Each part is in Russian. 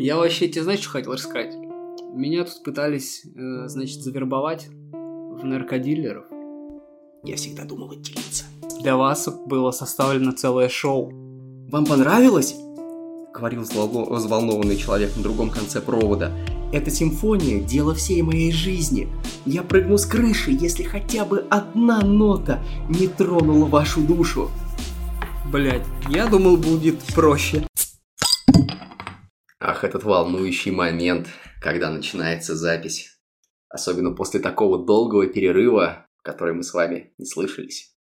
Я вообще тебе знаешь, что хотел рассказать? Меня тут пытались, э, значит, завербовать в наркодилеров. Я всегда думал отделиться. Для вас было составлено целое шоу. Вам понравилось? Говорил взволнованный человек на другом конце провода. Эта симфония – дело всей моей жизни. Я прыгну с крыши, если хотя бы одна нота не тронула вашу душу. Блять, я думал, будет проще. Ах, этот волнующий момент, когда начинается запись. Особенно после такого долгого перерыва, который мы с вами не слышались.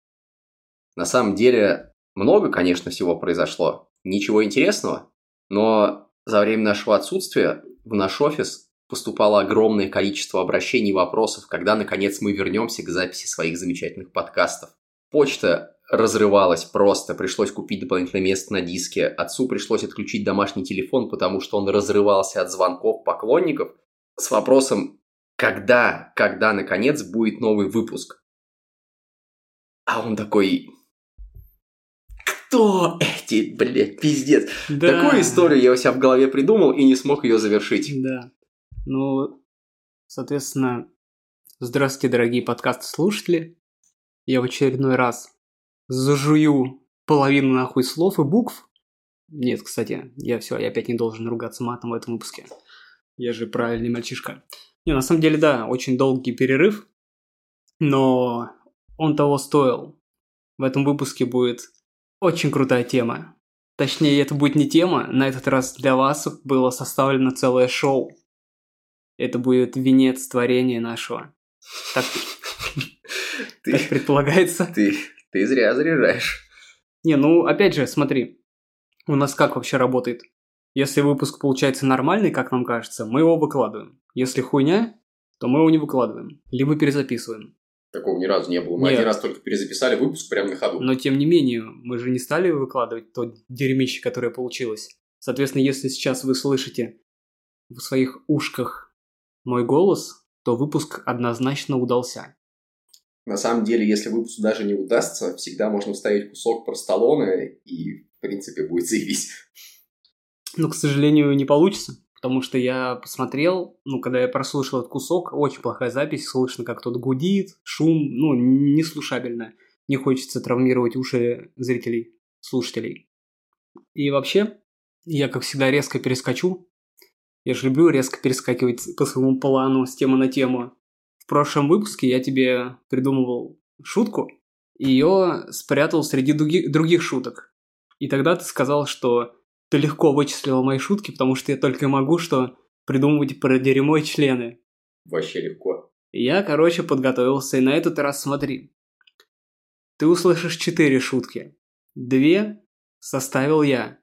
На самом деле, много, конечно, всего произошло. Ничего интересного, но за время нашего отсутствия в наш офис поступало огромное количество обращений и вопросов, когда, наконец, мы вернемся к записи своих замечательных подкастов. Почта разрывалась просто, пришлось купить дополнительное место на диске, отцу пришлось отключить домашний телефон, потому что он разрывался от звонков поклонников с вопросом, когда, когда, наконец, будет новый выпуск. А он такой, кто эти, блядь, пиздец. Да. Такую историю я у себя в голове придумал и не смог ее завершить. Да. Ну, соответственно, здравствуйте, дорогие подкаст-слушатели. Я в очередной раз зажую половину нахуй слов и букв. Нет, кстати, я все, я опять не должен ругаться матом в этом выпуске. Я же правильный мальчишка. Не, на самом деле, да, очень долгий перерыв, но он того стоил. В этом выпуске будет очень крутая тема. Точнее, это будет не тема, на этот раз для вас было составлено целое шоу. Это будет венец творения нашего. Так, Ты, так предполагается. ты, ты зря заряжаешь. Не, ну опять же, смотри, у нас как вообще работает? Если выпуск получается нормальный, как нам кажется, мы его выкладываем. Если хуйня, то мы его не выкладываем, либо перезаписываем. Такого ни разу не было. Мы Нет. один раз только перезаписали выпуск прямо на ходу. Но тем не менее, мы же не стали выкладывать то дерьмище, которое получилось. Соответственно, если сейчас вы слышите в своих ушках мой голос, то выпуск однозначно удался. На самом деле, если выпуск даже не удастся, всегда можно вставить кусок про Сталлоне и, в принципе, будет заебись. Но, к сожалению, не получится, потому что я посмотрел, ну, когда я прослушал этот кусок, очень плохая запись, слышно, как кто-то гудит, шум, ну, неслушабельно. Не хочется травмировать уши зрителей, слушателей. И вообще, я, как всегда, резко перескочу. Я же люблю резко перескакивать по своему плану с темы на тему. В прошлом выпуске я тебе придумывал шутку, и ее спрятал среди други- других шуток. И тогда ты сказал, что ты легко вычислил мои шутки, потому что я только могу что придумывать про дерьмо и члены. Вообще легко. Я, короче, подготовился, и на этот раз смотри. Ты услышишь четыре шутки. Две составил я.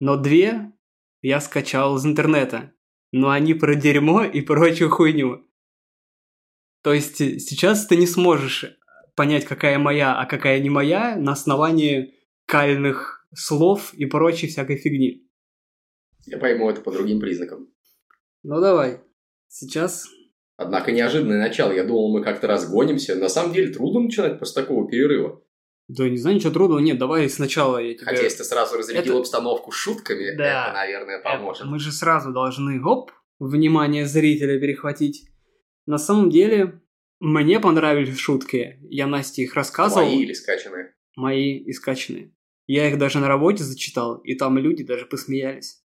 Но две я скачал из интернета. Но они про дерьмо и прочую хуйню. То есть э, сейчас ты не сможешь понять, какая моя, а какая не моя на основании кальных слов и прочей всякой фигни. Я пойму это по другим признакам. Ну давай. Сейчас Однако неожиданное начало. Я думал, мы как-то разгонимся. На самом деле трудно начинать после такого перерыва. Да не знаю, ничего трудного. Нет, давай сначала я тебе... Хотя если ты сразу разрядил Это- обстановку шутками, Да. это, наверное, Это поможет. Мы же сразу должны, оп, внимание зрителя перехватить. На самом деле, мне понравились шутки. Я Насте их рассказывал. Твои или скачанные. Мои и скачанные. Я их даже на работе зачитал, и там люди даже посмеялись.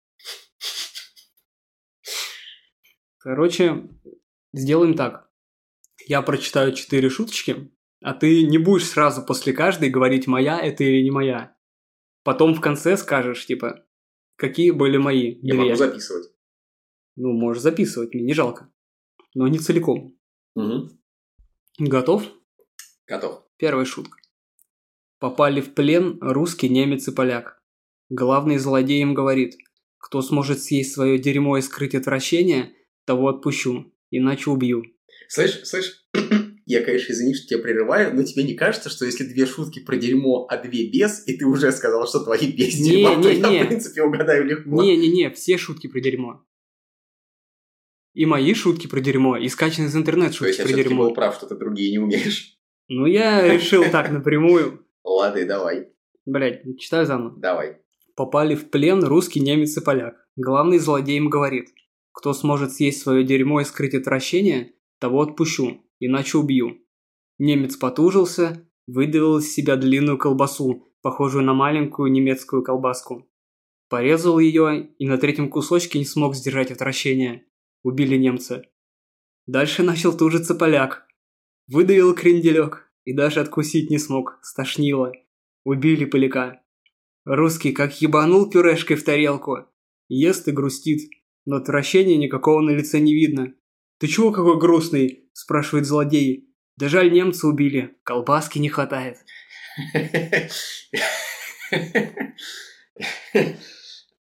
Короче, сделаем так. Я прочитаю четыре шуточки, а ты не будешь сразу после каждой говорить, моя это или не моя. Потом в конце скажешь, типа, какие были мои. Я две. могу записывать. Ну, можешь записывать, мне не жалко. Но не целиком. Угу. Готов? Готов. Первая шутка. Попали в плен русский, немец и поляк. Главный злодей им говорит, кто сможет съесть свое дерьмо и скрыть отвращение, того отпущу, иначе убью. Слышь, слышь, я, конечно, извини, что тебя прерываю, но тебе не кажется, что если две шутки про дерьмо, а две без, и ты уже сказал, что твои без Не, дерьма, то не, я, не. в принципе, угадаю легко. Не-не-не, все шутки про дерьмо. И мои шутки про дерьмо, и скачанные из интернета То шутки есть я про все-таки дерьмо. был прав, что ты другие не умеешь. Ну, я решил так напрямую. Ладно, давай, Блять, читаю заново. давай. Попали в плен русский, немец и поляк. Главный злодей им говорит, кто сможет съесть свое дерьмо и скрыть отвращение, того отпущу, иначе убью. Немец потужился, выдавил из себя длинную колбасу, похожую на маленькую немецкую колбаску. Порезал ее и на третьем кусочке не смог сдержать отвращение. Убили немца. Дальше начал тужиться поляк. Выдавил кренделек и даже откусить не смог, стошнило. Убили поляка. Русский как ебанул пюрешкой в тарелку. Ест и грустит, но отвращения никакого на лице не видно. «Ты чего какой грустный?» – спрашивает злодей. «Да жаль, немца убили, колбаски не хватает».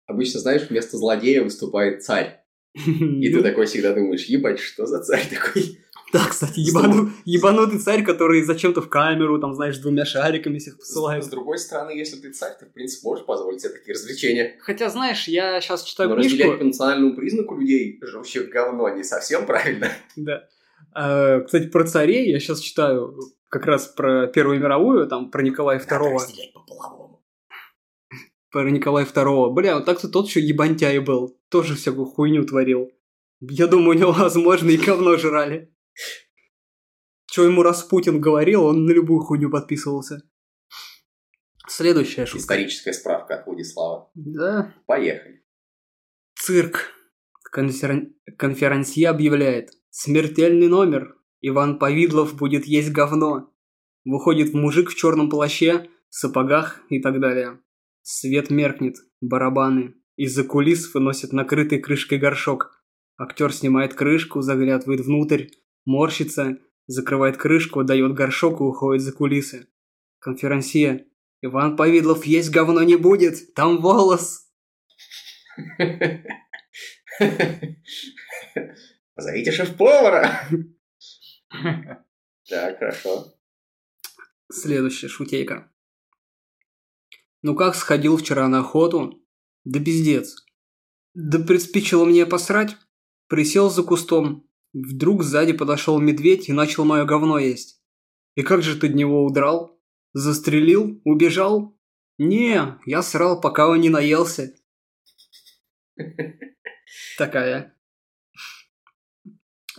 Обычно, знаешь, вместо злодея выступает царь. И ты такой всегда думаешь, ебать, что за царь такой? Да, кстати, ебану, ебанутый царь, который зачем-то в камеру, там, знаешь, двумя шариками всех посылает. С, с другой стороны, если ты царь, ты, в принципе, можешь позволить себе такие развлечения. Хотя, знаешь, я сейчас читаю Но книжку... разделять по национальному признаку людей, живущих говно, не совсем правильно. Да. А, кстати, про царей я сейчас читаю как раз про Первую мировую, там, про Николая II. Надо разделять по половому. Про Николая II. Бля, вот так-то тот еще ебантяй был. Тоже всякую хуйню творил. Я думаю, у него, возможно, и говно жрали. Что ему Распутин говорил, он на любую хуйню подписывался. Следующая шутка. Историческая справка от Владислава. Да. Поехали. Цирк. Конферен... Конферансье объявляет. Смертельный номер. Иван Повидлов будет есть говно. Выходит мужик в черном плаще, сапогах и так далее. Свет меркнет, барабаны. Из-за кулис выносят накрытый крышкой горшок. Актер снимает крышку, заглядывает внутрь, морщится, закрывает крышку, дает горшок и уходит за кулисы. Конферансье. Иван Повидлов есть говно не будет, там волос. Позовите шеф-повара. Так, хорошо. Следующая шутейка. Ну как сходил вчера на охоту? Да пиздец. Да приспичило мне посрать. Присел за кустом. Вдруг сзади подошел медведь и начал мое говно есть. И как же ты от него удрал? Застрелил? Убежал? Не, я срал, пока он не наелся. Такая.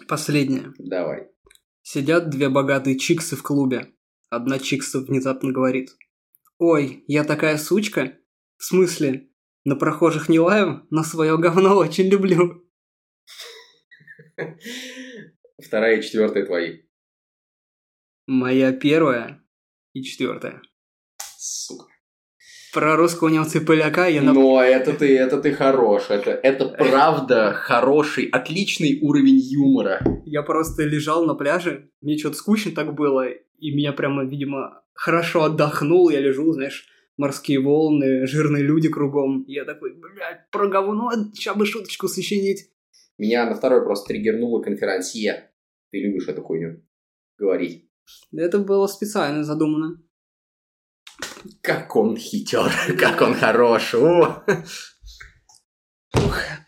Последняя. Давай. Сидят две богатые чиксы в клубе. Одна чикса внезапно говорит. «Ой, я такая сучка? В смысле? На прохожих не лаю, но свое говно очень люблю». Вторая и четвертая твои. Моя первая и четвертая. Сука. Про русского немца и поляка я... нап- Но это ты, это ты хорош. Это, это правда хороший, отличный уровень юмора. Я просто лежал на пляже, мне что-то скучно так было, и меня прямо, видимо, хорошо отдохнул, я лежу, знаешь, морские волны, жирные люди кругом. Я такой, блядь, про говно, сейчас бы шуточку сочинить. Меня на второй просто триггернула конферансье. Ты любишь эту хуйню говорить. Это было специально задумано. Как он хитер, как он хорош.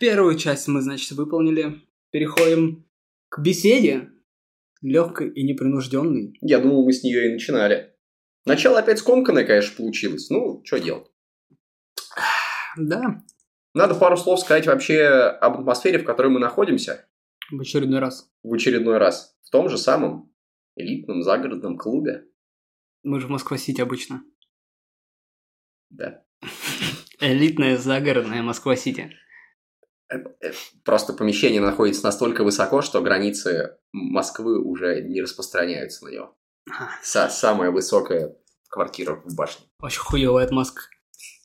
Первую часть мы, значит, выполнили. Переходим к беседе. Легкой и непринужденной. Я думал, мы с нее и начинали. Начало опять скомканное, конечно, получилось. Ну, что делать? Да, Надо пару слов сказать вообще об атмосфере, в которой мы находимся в очередной раз. в очередной раз. В том же самом элитном загородном клубе. Мы же в Москва-Сити обычно. Да. Элитная загородная Москва-Сити. Э, э, Просто помещение находится настолько высоко, что границы Москвы уже не распространяются на него. Са- самая высокая квартира в башне. Очень хуевая отмазка.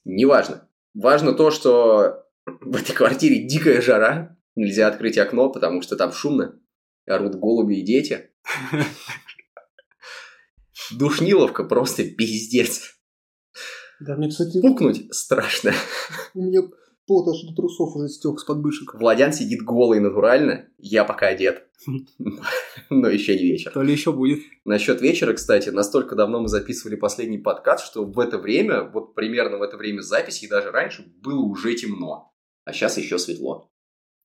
Неважно. Важно то, что в этой квартире дикая жара. Нельзя открыть окно, потому что там шумно. Орут голуби и дети. Душниловка просто пиздец. Да, мне, кстати, Пукнуть страшно. у меня пот аж до трусов уже стек с подмышек. Владян сидит голый натурально. Я пока одет. Но еще не вечер. То ли еще будет. Насчет вечера, кстати, настолько давно мы записывали последний подкаст, что в это время, вот примерно в это время записи, и даже раньше, было уже темно. А сейчас еще светло.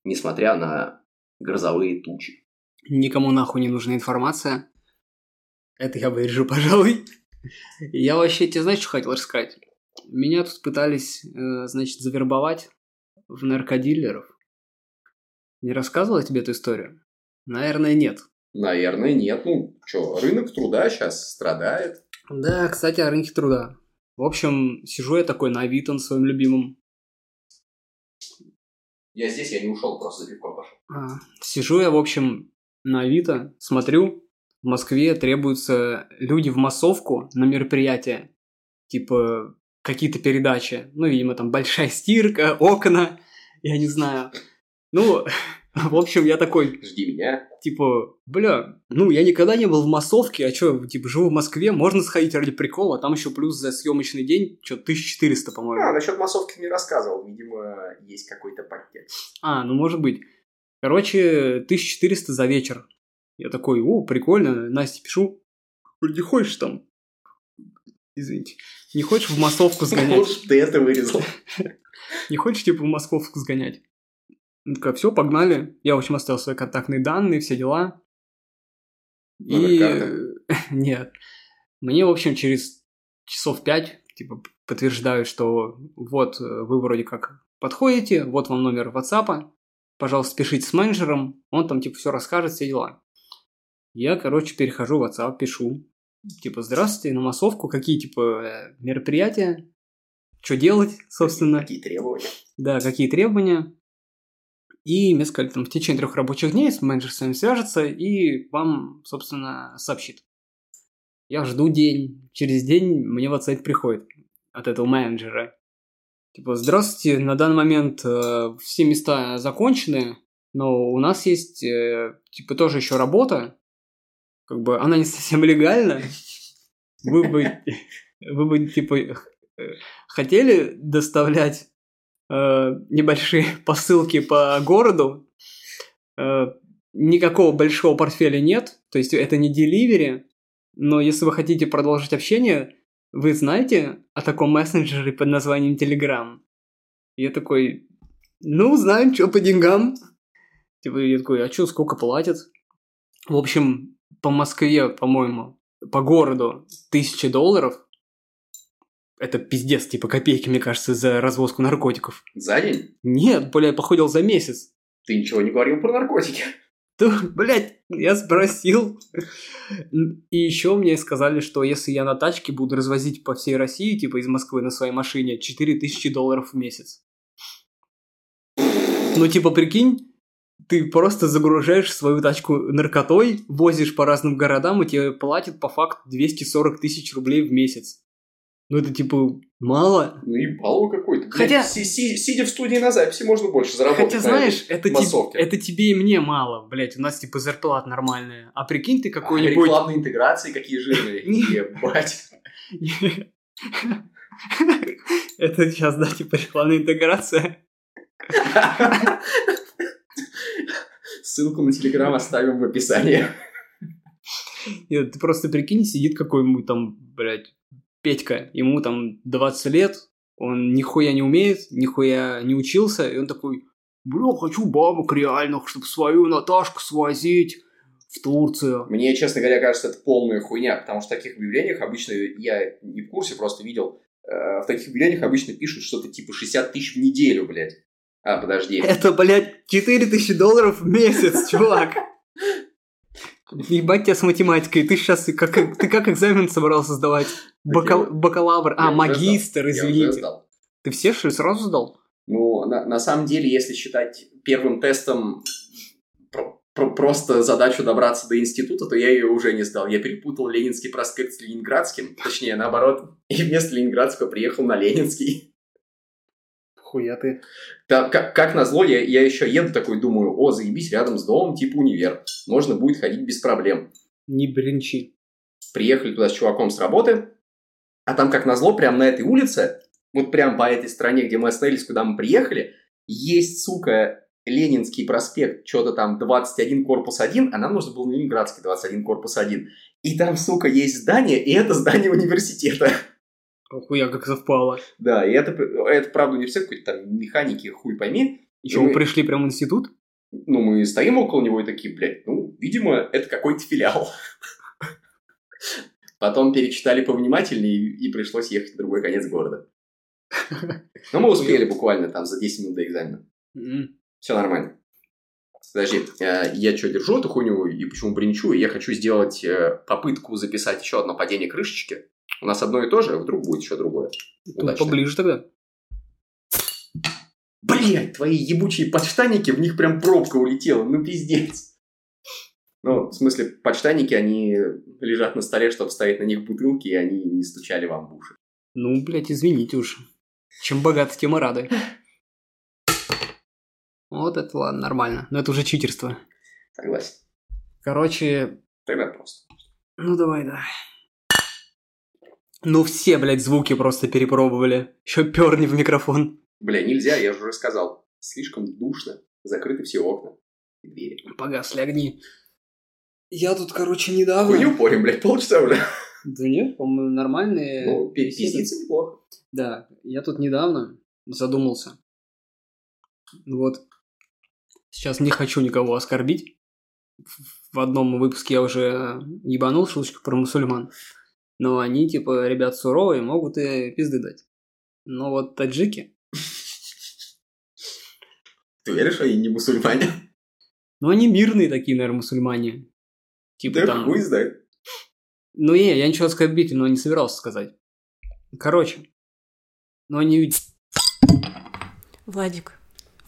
Несмотря на грозовые тучи. Никому нахуй не нужна информация. Это я вырежу, пожалуй. Я вообще тебе знаешь, что хотел рассказать? Меня тут пытались, э, значит, завербовать в наркодилеров. Не рассказывала тебе эту историю? Наверное, нет. Наверное, нет. Ну, что, рынок труда сейчас страдает. Да, кстати, о рынке труда. В общем, сижу я такой на Авито на своем любимом. Я здесь, я не ушел, просто за пивком пошел. А, сижу я, в общем, на Авито, смотрю, в Москве требуются люди в массовку на мероприятие. Типа какие-то передачи. Ну, видимо, там большая стирка, окна, я не знаю. Ну, в общем, я такой... Жди меня. Типа, бля, ну, я никогда не был в массовке, а что, типа, живу в Москве, можно сходить ради прикола, а там еще плюс за съемочный день, что, 1400, по-моему. А, насчет массовки ты не рассказывал, видимо, есть какой-то пакет. А, ну, может быть. Короче, 1400 за вечер. Я такой, о, прикольно, Насте пишу. Не хочешь там? Извините. Не хочешь в массовку сгонять? Лучше ты это вырезал. Не хочешь, типа, в массовку сгонять? Ну, такая, все, погнали. Я, в общем, оставил свои контактные данные, все дела. И... Нет. Мне, в общем, через часов пять, типа, подтверждают, что вот вы вроде как подходите, вот вам номер WhatsApp, пожалуйста, пишите с менеджером, он там, типа, все расскажет, все дела. Я, короче, перехожу в WhatsApp, пишу, типа, здравствуйте, на массовку, какие, типа, э, мероприятия, что делать, собственно. Какие требования. Да, какие требования. И мне сказали, там, в течение трех рабочих дней менеджер с вами свяжется и вам, собственно, сообщит. Я жду день. Через день мне WhatsApp приходит от этого менеджера. Типа, здравствуйте, на данный момент э, все места закончены, но у нас есть, э, типа, тоже еще работа. Как бы она не совсем легальна. Вы бы, вы бы, типа, э, хотели доставлять э, небольшие посылки по городу. Э, никакого большого портфеля нет, то есть это не деливери, но если вы хотите продолжить общение, вы знаете о таком мессенджере под названием Telegram? Я такой, ну, знаем, что по деньгам. Типа, я такой, а что, сколько платят? В общем, по Москве, по-моему, по городу тысяча долларов это пиздец, типа копейки, мне кажется, за развозку наркотиков. За день? Нет, бля, походил за месяц. Ты ничего не говорил про наркотики. Да, блядь, я спросил. И еще мне сказали, что если я на тачке буду развозить по всей России, типа из Москвы на своей машине, 4000 долларов в месяц. Ну, типа, прикинь, ты просто загружаешь свою тачку наркотой, возишь по разным городам, и тебе платят по факту 240 тысяч рублей в месяц. Ну, это типа мало. Ну и балл какой-то. Хотя... Си- си- сидя в студии на записи, можно больше заработать. Хотя, знаешь, это, тебе, это тебе и мне мало, блядь. У нас типа зарплата нормальная. А прикинь ты какой-нибудь... А рекламные интеграции какие жирные. Ебать. Это сейчас, да, типа рекламная интеграция. Ссылку на Телеграм оставим в описании. Нет, ты просто прикинь, сидит какой-нибудь там, блядь, Петька, ему там 20 лет, он нихуя не умеет, нихуя не учился, и он такой, бля, хочу бабок реальных, чтобы свою Наташку свозить в Турцию. Мне, честно говоря, кажется, это полная хуйня, потому что в таких объявлениях обычно, я не в курсе, просто видел, э, в таких объявлениях обычно пишут что-то типа 60 тысяч в неделю, блядь. А, подожди. Это, блядь, 4 тысячи долларов в месяц, чувак. Ебать тебя с математикой. Ты сейчас как, ты как экзамен собрался сдавать? Бакал, бакалавр. А, магистр, извините. Ты все что сразу сдал? Ну, на, на самом деле, если считать первым тестом про, про, просто задачу добраться до института, то я ее уже не сдал. Я перепутал Ленинский проспект с Ленинградским. Точнее, наоборот. И вместо Ленинградского приехал на Ленинский. Хуя ты. Да, как, как назло, я, я еще еду такой, думаю, о, заебись, рядом с домом, типа универ. Можно будет ходить без проблем. Не бренчи. Приехали туда с чуваком с работы, а там, как назло, прямо на этой улице, вот прям по этой стране, где мы остановились, куда мы приехали, есть, сука, Ленинский проспект, что-то там 21 корпус 1, а нам нужно было Ленинградский 21 корпус 1. И там, сука, есть здание, и это здание университета. Охуя, как совпало. Да, и это, это правда, не все какой-то там механики, хуй пойми. И что, мы пришли прямо в институт? Ну, мы стоим около него и такие, блядь, ну, видимо, это какой-то филиал. Потом перечитали повнимательнее, и пришлось ехать в другой конец города. Но мы успели буквально там за 10 минут до экзамена. Все нормально. Подожди, э, я что, держу эту хуйню и почему бренчу? И я хочу сделать э, попытку записать еще одно падение крышечки. У нас одно и то же, а вдруг будет еще другое. Тут Удачно. поближе тогда. Блять, твои ебучие подштанники, в них прям пробка улетела, ну пиздец. Ну, в смысле, подштанники, они лежат на столе, чтобы ставить на них бутылки, и они не стучали вам в уши. Ну, блядь, извините уж. Чем богата, тем и рады. Вот это ладно, нормально. Но это уже читерство. Согласен. Короче, Тогда просто. ну давай, да. Ну все, блядь, звуки просто перепробовали. Еще перни в микрофон. Бля, нельзя, я же уже сказал. Слишком душно. Закрыты все окна и двери. Погасли огни. Я тут, короче, недавно... Хуйню порим, блядь, полчаса уже. Да нет, по-моему, нормальные... Ну, пи- беседы. пиздиться неплохо. Да, я тут недавно задумался. Вот. Сейчас не хочу никого оскорбить. В- В одном выпуске я уже ебанул шуточку про мусульман. Но они, типа, ребят суровые, могут и пизды дать. Но вот таджики, Ты веришь, они не мусульмане? ну они мирные такие, наверное, мусульмане. Типа Да там... хуй знает. Ну не, я ничего оскорбительного не собирался сказать. Короче. Ну они ведь... Владик,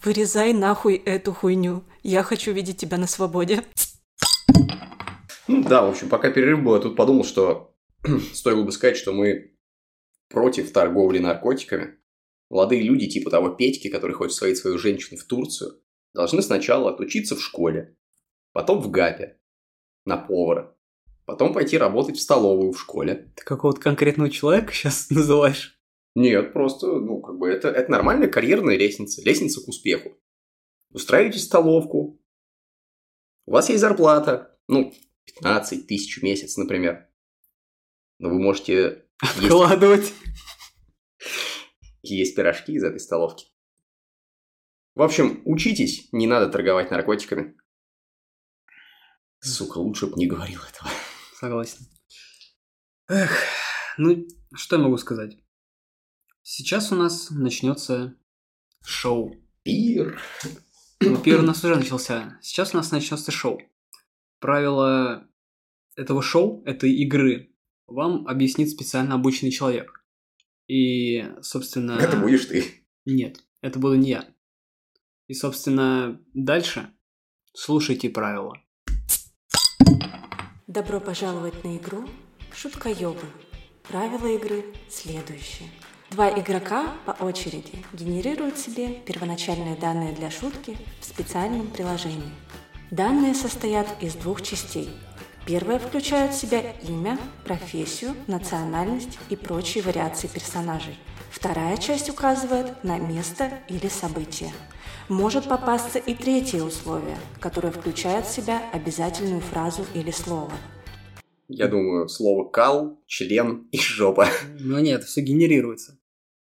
вырезай нахуй эту хуйню. Я хочу видеть тебя на свободе. Ну да, в общем, пока перерыв был, я тут подумал, что стоило бы сказать, что мы против торговли наркотиками. Молодые люди, типа того Петьки, который хочет сводить свою женщину в Турцию, должны сначала отучиться в школе, потом в ГАПе, на повара, потом пойти работать в столовую в школе. Ты какого-то конкретного человека сейчас называешь? Нет, просто, ну, как бы, это, это нормальная карьерная лестница, лестница к успеху. Устраиваетесь в столовку, у вас есть зарплата, ну, 15 тысяч в месяц, например. Но вы можете есть, Откладывать. есть пирожки из этой столовки. В общем, учитесь, не надо торговать наркотиками. Сука, лучше бы не говорил этого. Согласен. Эх, ну, что я могу сказать? Сейчас у нас начнется шоу. Пир. Ну, первый у нас уже начался. Сейчас у нас начнется шоу. Правила этого шоу, этой игры, вам объяснит специально обученный человек. И, собственно... Это будешь ты. Нет, это буду не я. И, собственно, дальше слушайте правила. Добро пожаловать на игру Шуткоёбы. Правила игры следующие. Два игрока по очереди генерируют себе первоначальные данные для шутки в специальном приложении. Данные состоят из двух частей. Первая включает в себя имя, профессию, национальность и прочие вариации персонажей. Вторая часть указывает на место или событие. Может попасться и третье условие, которое включает в себя обязательную фразу или слово. Я думаю, слово кал, член и жопа. Но нет, все генерируется.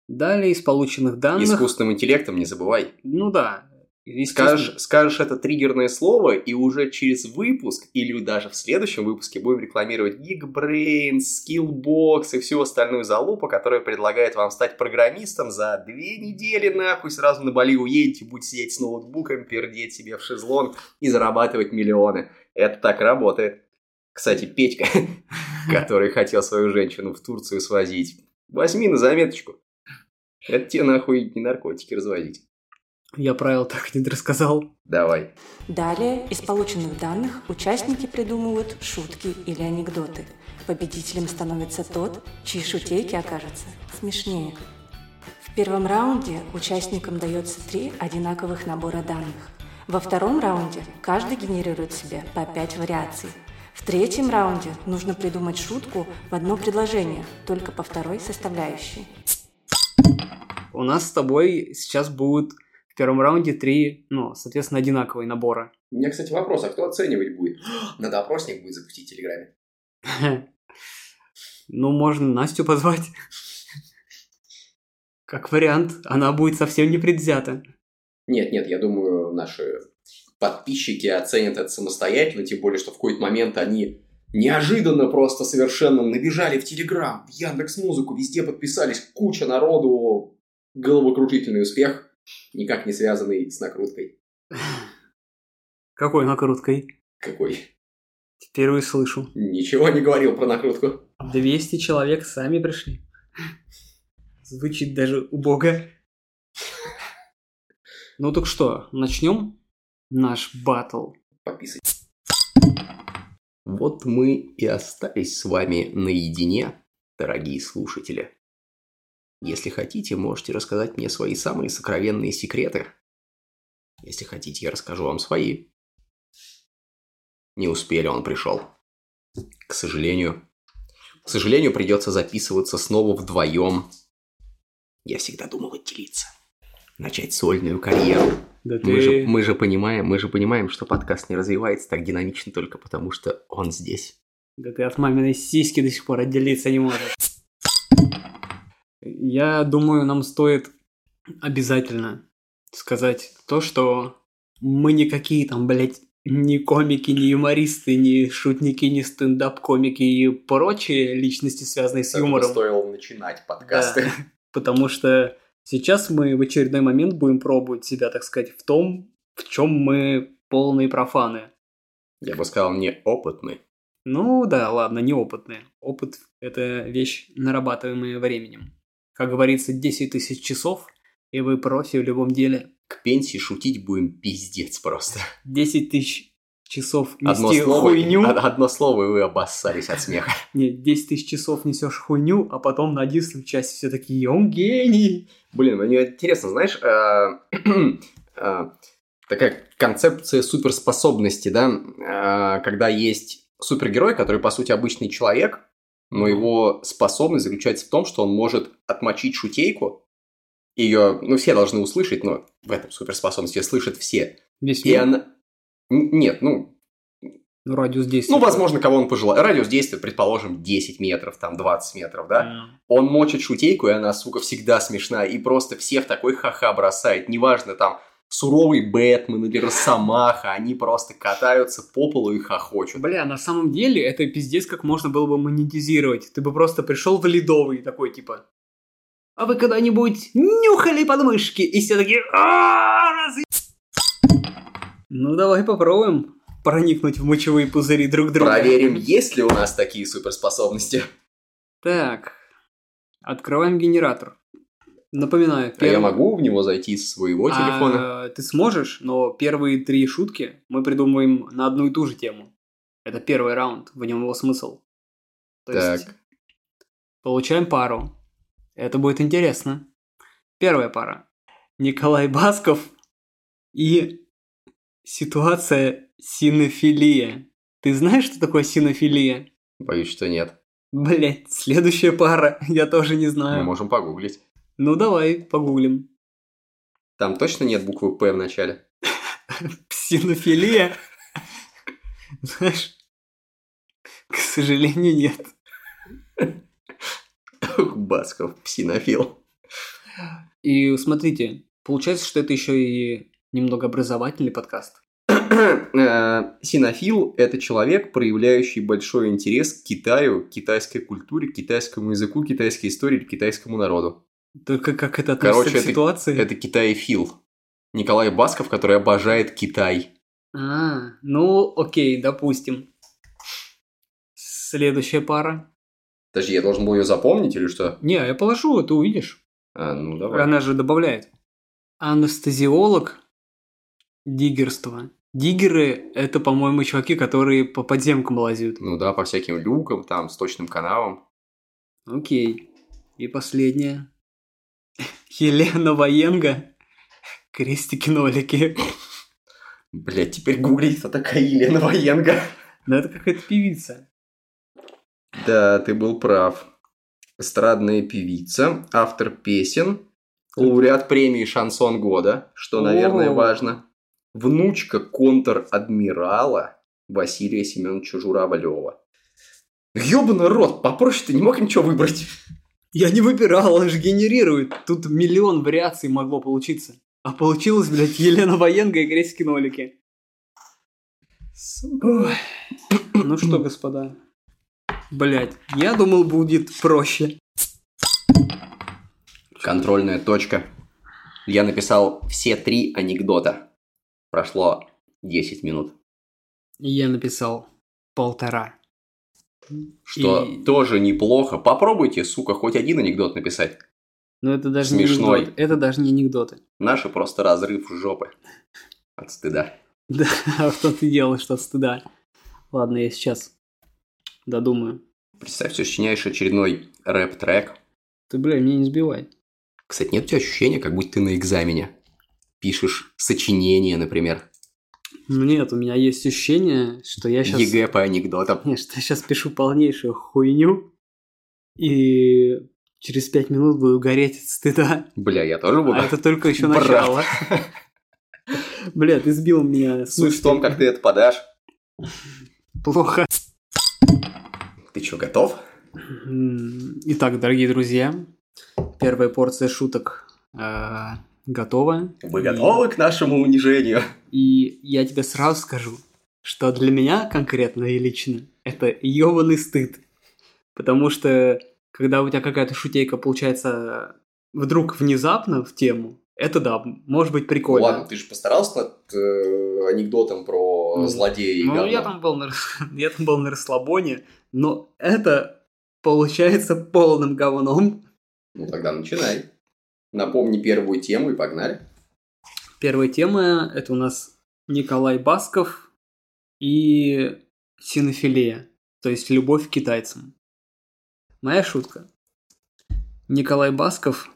Далее из полученных данных... Искусственным интеллектом не забывай. Ну да. Скажешь, скажешь это триггерное слово, и уже через выпуск, или даже в следующем выпуске будем рекламировать Geekbrains, Skillbox и всю остальную залупу, которая предлагает вам стать программистом за две недели, нахуй, сразу на Бали уедете, будете сидеть с ноутбуком, пердеть себе в шезлонг и зарабатывать миллионы. Это так работает. Кстати, Петька, который хотел свою женщину в Турцию свозить, возьми на заметочку. Это тебе нахуй не наркотики развозить. Я правила так не рассказал. Давай. Далее из полученных данных участники придумывают шутки или анекдоты. Победителем становится тот, чьи шутейки окажутся смешнее. В первом раунде участникам дается три одинаковых набора данных. Во втором раунде каждый генерирует себе по пять вариаций. В третьем раунде нужно придумать шутку в одно предложение, только по второй составляющей. У нас с тобой сейчас будут первом раунде три, ну, соответственно, одинаковые набора. У меня, кстати, вопрос, а кто оценивать будет? Надо опросник будет запустить в Телеграме. Ну, можно Настю позвать. Как вариант, она будет совсем непредвзята. Нет, нет, я думаю, наши подписчики оценят это самостоятельно, тем более, что в какой-то момент они неожиданно просто совершенно набежали в Телеграм, в Яндекс Музыку, везде подписались, куча народу, головокружительный успех, никак не связанный с накруткой. Какой накруткой? Какой? Впервые слышу. Ничего не говорил про накрутку. 200 человек сами пришли. Звучит даже убого. Ну так что, начнем наш батл? Подписывайтесь. Вот мы и остались с вами наедине, дорогие слушатели. Если хотите, можете рассказать мне свои самые сокровенные секреты. Если хотите, я расскажу вам свои. Не успели, он пришел. К сожалению. К сожалению, придется записываться снова вдвоем. Я всегда думал отделиться. Начать сольную карьеру. Да Мы, ты... же, мы же понимаем, мы же понимаем, что подкаст не развивается так динамично только потому, что он здесь. Да ты от маминой сиськи до сих пор отделиться не можешь. Я думаю, нам стоит обязательно сказать то, что мы никакие там, блядь, ни комики, ни юмористы, ни шутники, ни стендап-комики и прочие личности, связанные с юмором. стоило начинать Да. Потому что сейчас мы в очередной момент будем пробовать себя, так сказать, в том, в чем мы полные профаны. Я бы сказал, неопытный. Ну да, ладно, неопытные. Опыт – это вещь, нарабатываемая временем. Как говорится, 10 тысяч часов, и вы профи в любом деле. К пенсии шутить будем пиздец просто. 10 тысяч часов Одно нести слово, хуйню. од- одно слово, и вы обоссались от смеха. Нет, 10 тысяч часов несешь хуйню, а потом на 11 части все такие, он гений. Блин, мне интересно, знаешь, э, э, такая концепция суперспособности, да, э, когда есть супергерой, который, по сути, обычный человек, но его способность заключается в том, что он может отмочить шутейку, ее, ну, все должны услышать, но в этом суперспособности слышат все. Весь И мир. она... Н- Нет, ну, Ну, радиус действия. ну, возможно, кого он пожелает. Радиус действия, предположим, 10 метров, там, 20 метров, да? Да. Он мочит шутейку, и она, сука, всегда смешна. И просто всех такой ха-ха бросает. Неважно, там, суровый Бэтмен или Росомаха, они просто катаются по полу и хохочут. Бля, на самом деле это пиздец как можно было бы монетизировать. Ты бы просто пришел в ледовый такой, типа... А вы когда-нибудь нюхали подмышки? И все такие... «А, разъ-». Ну, давай попробуем проникнуть в мочевые пузыри друг друга. Проверим, есть ли у нас такие суперспособности. Так, открываем генератор. Напоминаю, А я перв- могу в него зайти со своего телефона? А, ты сможешь, но первые три шутки мы придумываем на одну и ту же тему. Это первый раунд, в нем его смысл. То есть Так. получаем пару. Это будет интересно. Первая пара. Николай Басков и ситуация синофилия. Ты знаешь, что такое синофилия? Боюсь, что нет. Блять, следующая пара. Я тоже не Мы знаю. можем погуглить. Ну давай, погуглим. Там точно нет буквы «П» в начале? Псинофилия? Знаешь, к сожалению, нет. Басков, псинофил. И смотрите, получается, что это еще и немного образовательный подкаст. Э, Синофил – это человек, проявляющий большой интерес к Китаю, к китайской культуре, китайскому языку, китайской истории, китайскому народу. Только как это относится Короче, к это- ситуации? Это китаефил. Николай Басков, который обожает Китай. А, ну окей, допустим. Следующая пара. Подожди, я должен был ее запомнить или что? Не, я положу, ты увидишь. А, ну давай. Она же добавляет. Анестезиолог диггерство. Диггеры – это, по-моему, чуваки, которые по подземкам лазят. Ну да, по всяким люкам, там, сточным канавам. Окей. И последняя. Елена Военга. Крестики-нолики. Блять, теперь гуглить, кто такая Елена Военга. Да это какая-то певица. Да, ты был прав. Эстрадная певица, автор песен, лауреат премии «Шансон года», что, наверное, О. важно. Внучка контр-адмирала Василия Семеновича Журавлева. Ёбаный рот, попроще ты не мог ничего выбрать. Я не выбирал, он же генерирует. Тут миллион вариаций могло получиться. А получилось, блядь, Елена Военга и крестики-нолики. Ой. Ну что, господа. Блять, я думал, будет проще. Контрольная точка. Я написал все три анекдота. Прошло 10 минут. Я написал полтора. Что И- тоже неплохо. Попробуйте, сука, хоть один анекдот написать. Но это даже Смешной. не анекдот. Это даже не анекдоты. Наши просто разрыв жопы. От стыда. Да, а что ты делаешь от стыда? Ладно, я сейчас додумаю. Представь, сочиняешь очередной рэп-трек. Ты, бля, меня не сбивай. Кстати, нет у тебя ощущения, как будто ты на экзамене. Пишешь сочинение, например. Ну нет, у меня есть ощущение, что я сейчас... ЕГЭ по анекдотам. Нет, что я сейчас пишу полнейшую хуйню, и через пять минут буду гореть от стыда. Бля, я тоже буду. А это только еще Брат. начало. Бля, ты сбил меня. Суть в том, как ты это подашь. Плохо. Ты что, готов? Итак, дорогие друзья, первая порция шуток готова. Вы готовы к нашему унижению? И я тебе сразу скажу, что для меня конкретно и лично это ебаный стыд. Потому что, когда у тебя какая-то шутейка получается вдруг внезапно в тему, это да, может быть прикольно. Ладно, ты же постарался над э, анекдотом про Ну, злодея и Ну, говно? я там, был на, я там был на расслабоне, но это получается полным говном. Ну, тогда начинай. Напомни первую тему и погнали. Первая тема – это у нас Николай Басков и синофилия, то есть любовь к китайцам. Моя шутка. Николай Басков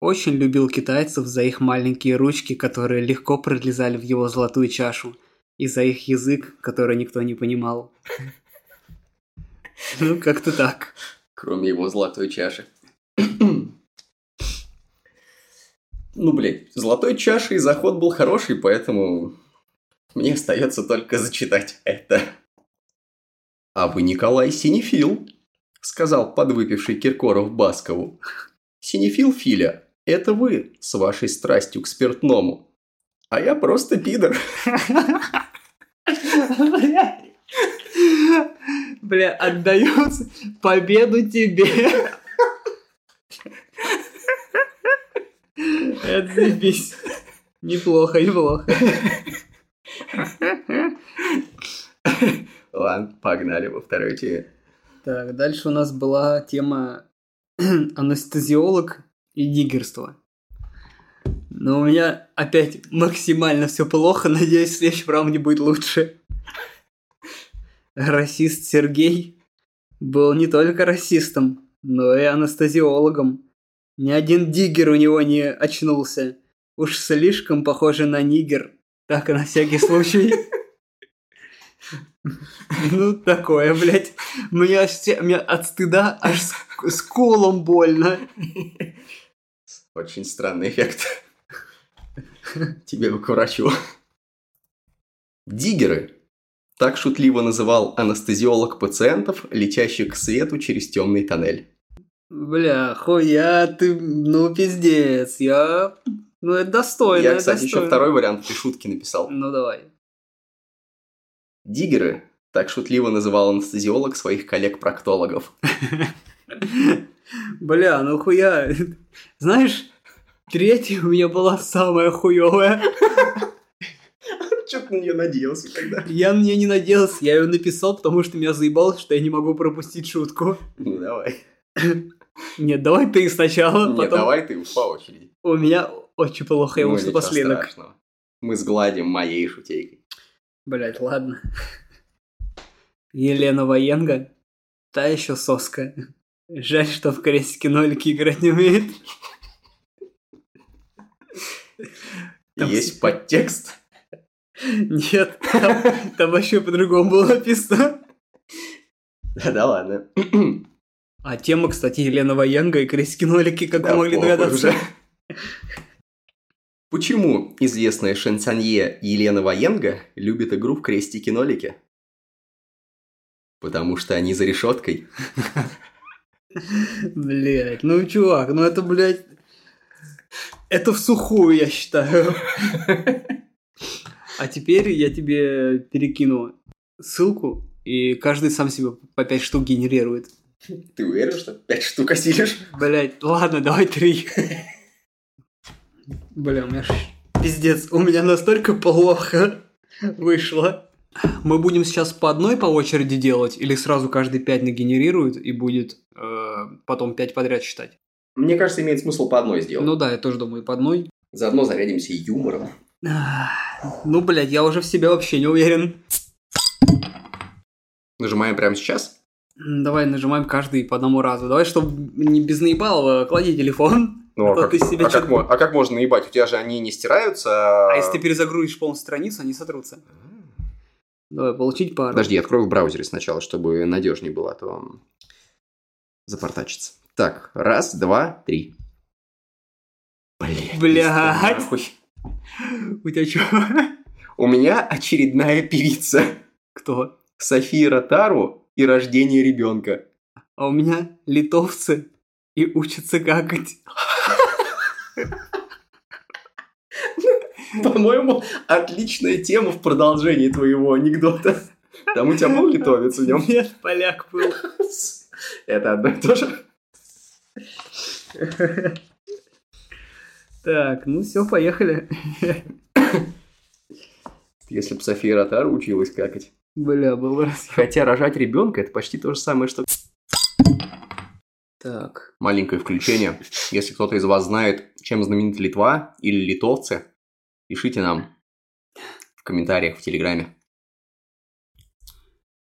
очень любил китайцев за их маленькие ручки, которые легко пролезали в его золотую чашу, и за их язык, который никто не понимал. Ну, как-то так. Кроме его золотой чаши. Ну, блядь, золотой чашей заход был хороший, поэтому мне остается только зачитать это. А вы, Николай, синефил, сказал подвыпивший Киркоров Баскову. Синефил Филя, это вы с вашей страстью к спиртному. А я просто пидор. Бля, Бля, отдают победу тебе. Это заебись. Неплохо, неплохо. Ладно, погнали во второй теме. Так, дальше у нас была тема анестезиолог и диггерство. Но у меня опять максимально все плохо. Надеюсь, в следующем раунде будет лучше. Расист Сергей был не только расистом, но и анестезиологом. Ни один диггер у него не очнулся. Уж слишком похоже на нигер. Так, на всякий случай. Ну, такое, блядь. Мне, от стыда аж колом больно. Очень странный эффект. Тебе бы к врачу. Диггеры. Так шутливо называл анестезиолог пациентов, летящих к свету через темный тоннель. Бля, хуя ты, ну пиздец, я... Ну это достойно, Я, кстати, еще достойно. второй вариант этой шутки написал. Ну давай. Диггеры. Так шутливо называл анестезиолог своих коллег-проктологов. Бля, ну хуя. Знаешь, третья у меня была самая хуевая. Че ты на нее надеялся тогда? Я на нее не надеялся, я ее написал, потому что меня заебало, что я не могу пропустить шутку. Ну давай. Нет, давай ты сначала, Нет, потом... давай ты по очереди. У меня очень плохо, я Ну, напоследок. страшного. Мы сгладим моей шутейкой. Блять, ладно. Елена Военга, та еще соска. Жаль, что в крестике нолики играть не умеет. Там Есть подтекст. Нет, там, там вообще по-другому было написано. Да-да, ладно. А тема, кстати, Елена Военга и крестики нолики, как вы Да могли похуй догадаться. Почему известная шансонье Елена Военга любит игру в крестики-нолики? Потому что они за решеткой. Блять, ну чувак, ну это, блядь, это в сухую, я считаю. А теперь я тебе перекину ссылку, и каждый сам себе по 5 штук генерирует. Ты уверен, что пять штук осилишь? Блять, ладно, давай три. Бля, у меня ж пиздец, у меня настолько плохо вышло. Мы будем сейчас по одной по очереди делать, или сразу каждый пять нагенерирует и будет э, потом пять подряд считать? Мне кажется, имеет смысл по одной сделать. Ну да, я тоже думаю, по одной. Заодно зарядимся юмором. Ну, блядь, я уже в себе вообще не уверен. Нажимаем прямо сейчас. Давай нажимаем каждый по одному разу. Давай, чтобы не без наебалова, клади телефон. Ну, А то ты себе а, чё- как, а как можно наебать? У тебя же они не стираются. А если ты перезагрузишь полную страницу, они сотрутся. Давай, получить пару. Подожди, я открою в браузере сначала, чтобы надежнее было, а то запортачится. Так, раз, два, три. Блять. Блядь. У тебя что? У меня очередная певица. Кто? София Ротару и рождение ребенка. А у меня литовцы и учатся какать. По-моему, отличная тема в продолжении твоего анекдота. Там у тебя был литовец в нем? Нет, поляк был. Это одно и то же. Так, ну все, поехали. Если бы София Ротару училась какать. Бля, был раз. Хотя рожать ребенка это почти то же самое, что... Так. Маленькое включение. Если кто-то из вас знает, чем знаменита Литва или литовцы, пишите нам в комментариях в Телеграме.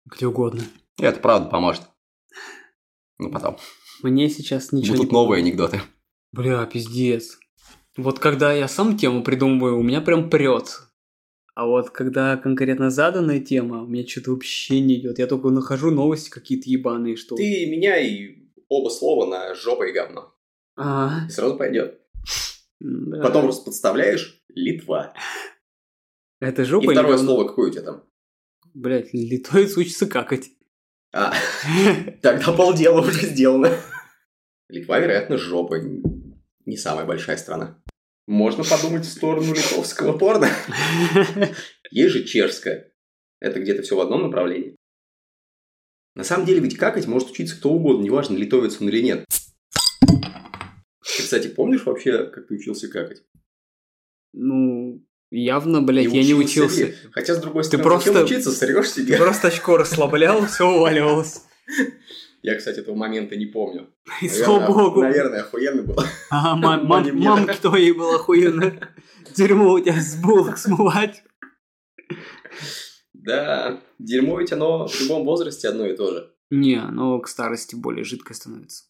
Где угодно. И это правда поможет. Ну, потом. Мне сейчас ничего Будут новые анекдоты. Бля, пиздец. Вот когда я сам тему придумываю, у меня прям прет. А вот когда конкретно заданная тема, у меня что-то вообще не идет. Я только нахожу новости какие-то ебаные, что... Ты меняй оба слова на жопа и говно. А, И сразу пойдет. да. Потом просто подставляешь Литва. Это И жопа или второе говно? слово какое у тебя там? Блять, литовец учится какать. А, тогда полдела уже сделано. Литва, вероятно, жопа. Не самая большая страна. Можно подумать в сторону литовского порно. Есть же чешская. Это где-то все в одном направлении. На самом деле ведь какать может учиться кто угодно, неважно, литовец он или нет. Ты, кстати, помнишь вообще, как ты учился какать? Ну, явно, блять, я не учился ли? Хотя, с другой Ты стороны, просто- зачем учиться, срешь Ты себе. просто очко расслаблял, все уваливалось. Я, кстати, этого момента не помню. И слава богу. Наверное, охуенно было. А, мам, мам, мамке твоей было охуенно. Дерьмо у тебя с булок смывать. Да, дерьмо ведь оно в любом возрасте одно и то же. Не, оно к старости более жидкое становится.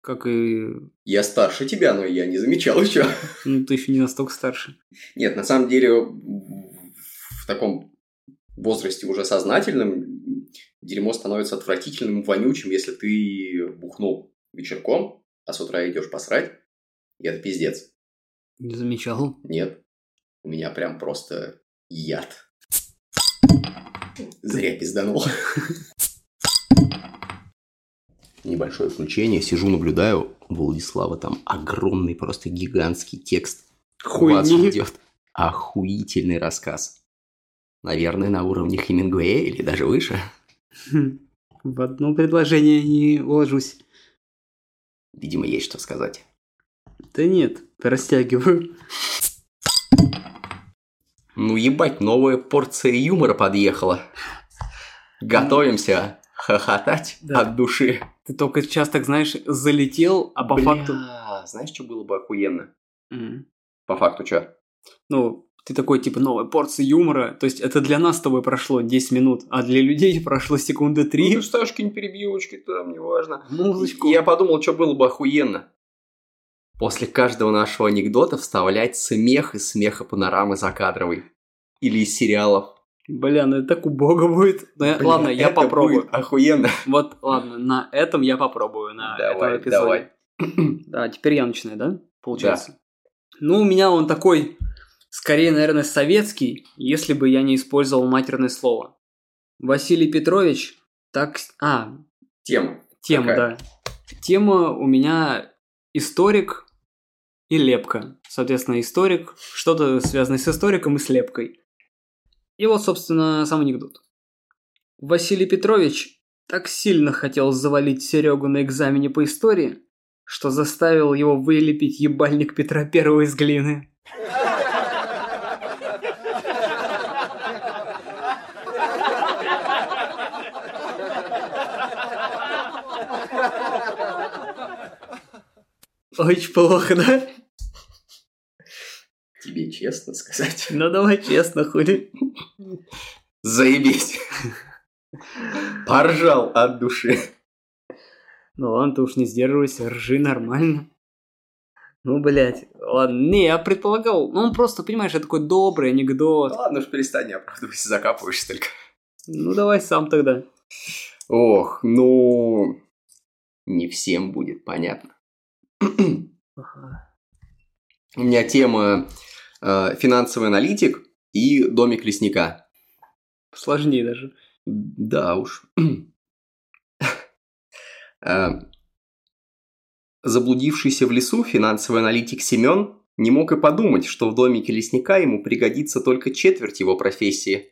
Как и... Я старше тебя, но я не замечал еще. Ну, ты еще не настолько старше. Нет, на самом деле в таком возрасте уже сознательном дерьмо становится отвратительным, вонючим, если ты бухнул вечерком, а с утра идешь посрать, и это пиздец. Не замечал. Нет, у меня прям просто яд. Зря пизданул. Небольшое включение. Сижу, наблюдаю. У Владислава там огромный, просто гигантский текст. Хуйни. ждет охуительный рассказ. Наверное, на уровне Хемингуэя или даже выше. В одно предложение не уложусь. Видимо, есть что сказать. Да нет, растягиваю. Ну ебать, новая порция юмора подъехала. Готовимся хохотать Да. от души. Ты только сейчас, так знаешь, залетел, а по Бля, факту... знаешь, что было бы охуенно? М. По факту что? Ну, ты такой, типа, новая порция юмора. То есть, это для нас с тобой прошло 10 минут, а для людей прошло секунды Ну, 3. ты ставишь какие-нибудь перебивочки там, неважно. Музычку. Я подумал, что было бы охуенно. После каждого нашего анекдота вставлять смех из смеха панорамы закадровой. Или из сериалов. Бля, ну это так убого будет. Ну, я- Бля, ладно, я попробую. будет охуенно. Вот, ладно, на этом я попробую, на Давай, этом эпизоде. Да, теперь я начинаю, да? Получается. Ну, у меня он такой, скорее, наверное, советский, если бы я не использовал матерное слово. Василий Петрович, так... А, Тема. тема, Какая? да. Тема у меня историк и лепка. Соответственно, историк, что-то связанное с историком и с лепкой. И вот, собственно, сам анекдот. Василий Петрович так сильно хотел завалить Серегу на экзамене по истории, что заставил его вылепить ебальник Петра Первого из глины. Очень плохо, да? Тебе честно сказать. Ну давай честно, хули. Заебись. Поржал от души. Ну ладно, ты уж не сдерживайся, ржи нормально. Ну, блядь, ладно. Не, я предполагал, ну он просто, понимаешь, это такой добрый анекдот. Ну ладно уж перестань, не оправдывайся, закапываешься только. Ну давай сам тогда. Ох, ну... Не всем будет понятно. У меня тема э, финансовый аналитик и домик лесника. Сложнее даже. Да уж. Э, Заблудившийся в лесу финансовый аналитик Семен не мог и подумать, что в домике лесника ему пригодится только четверть его профессии.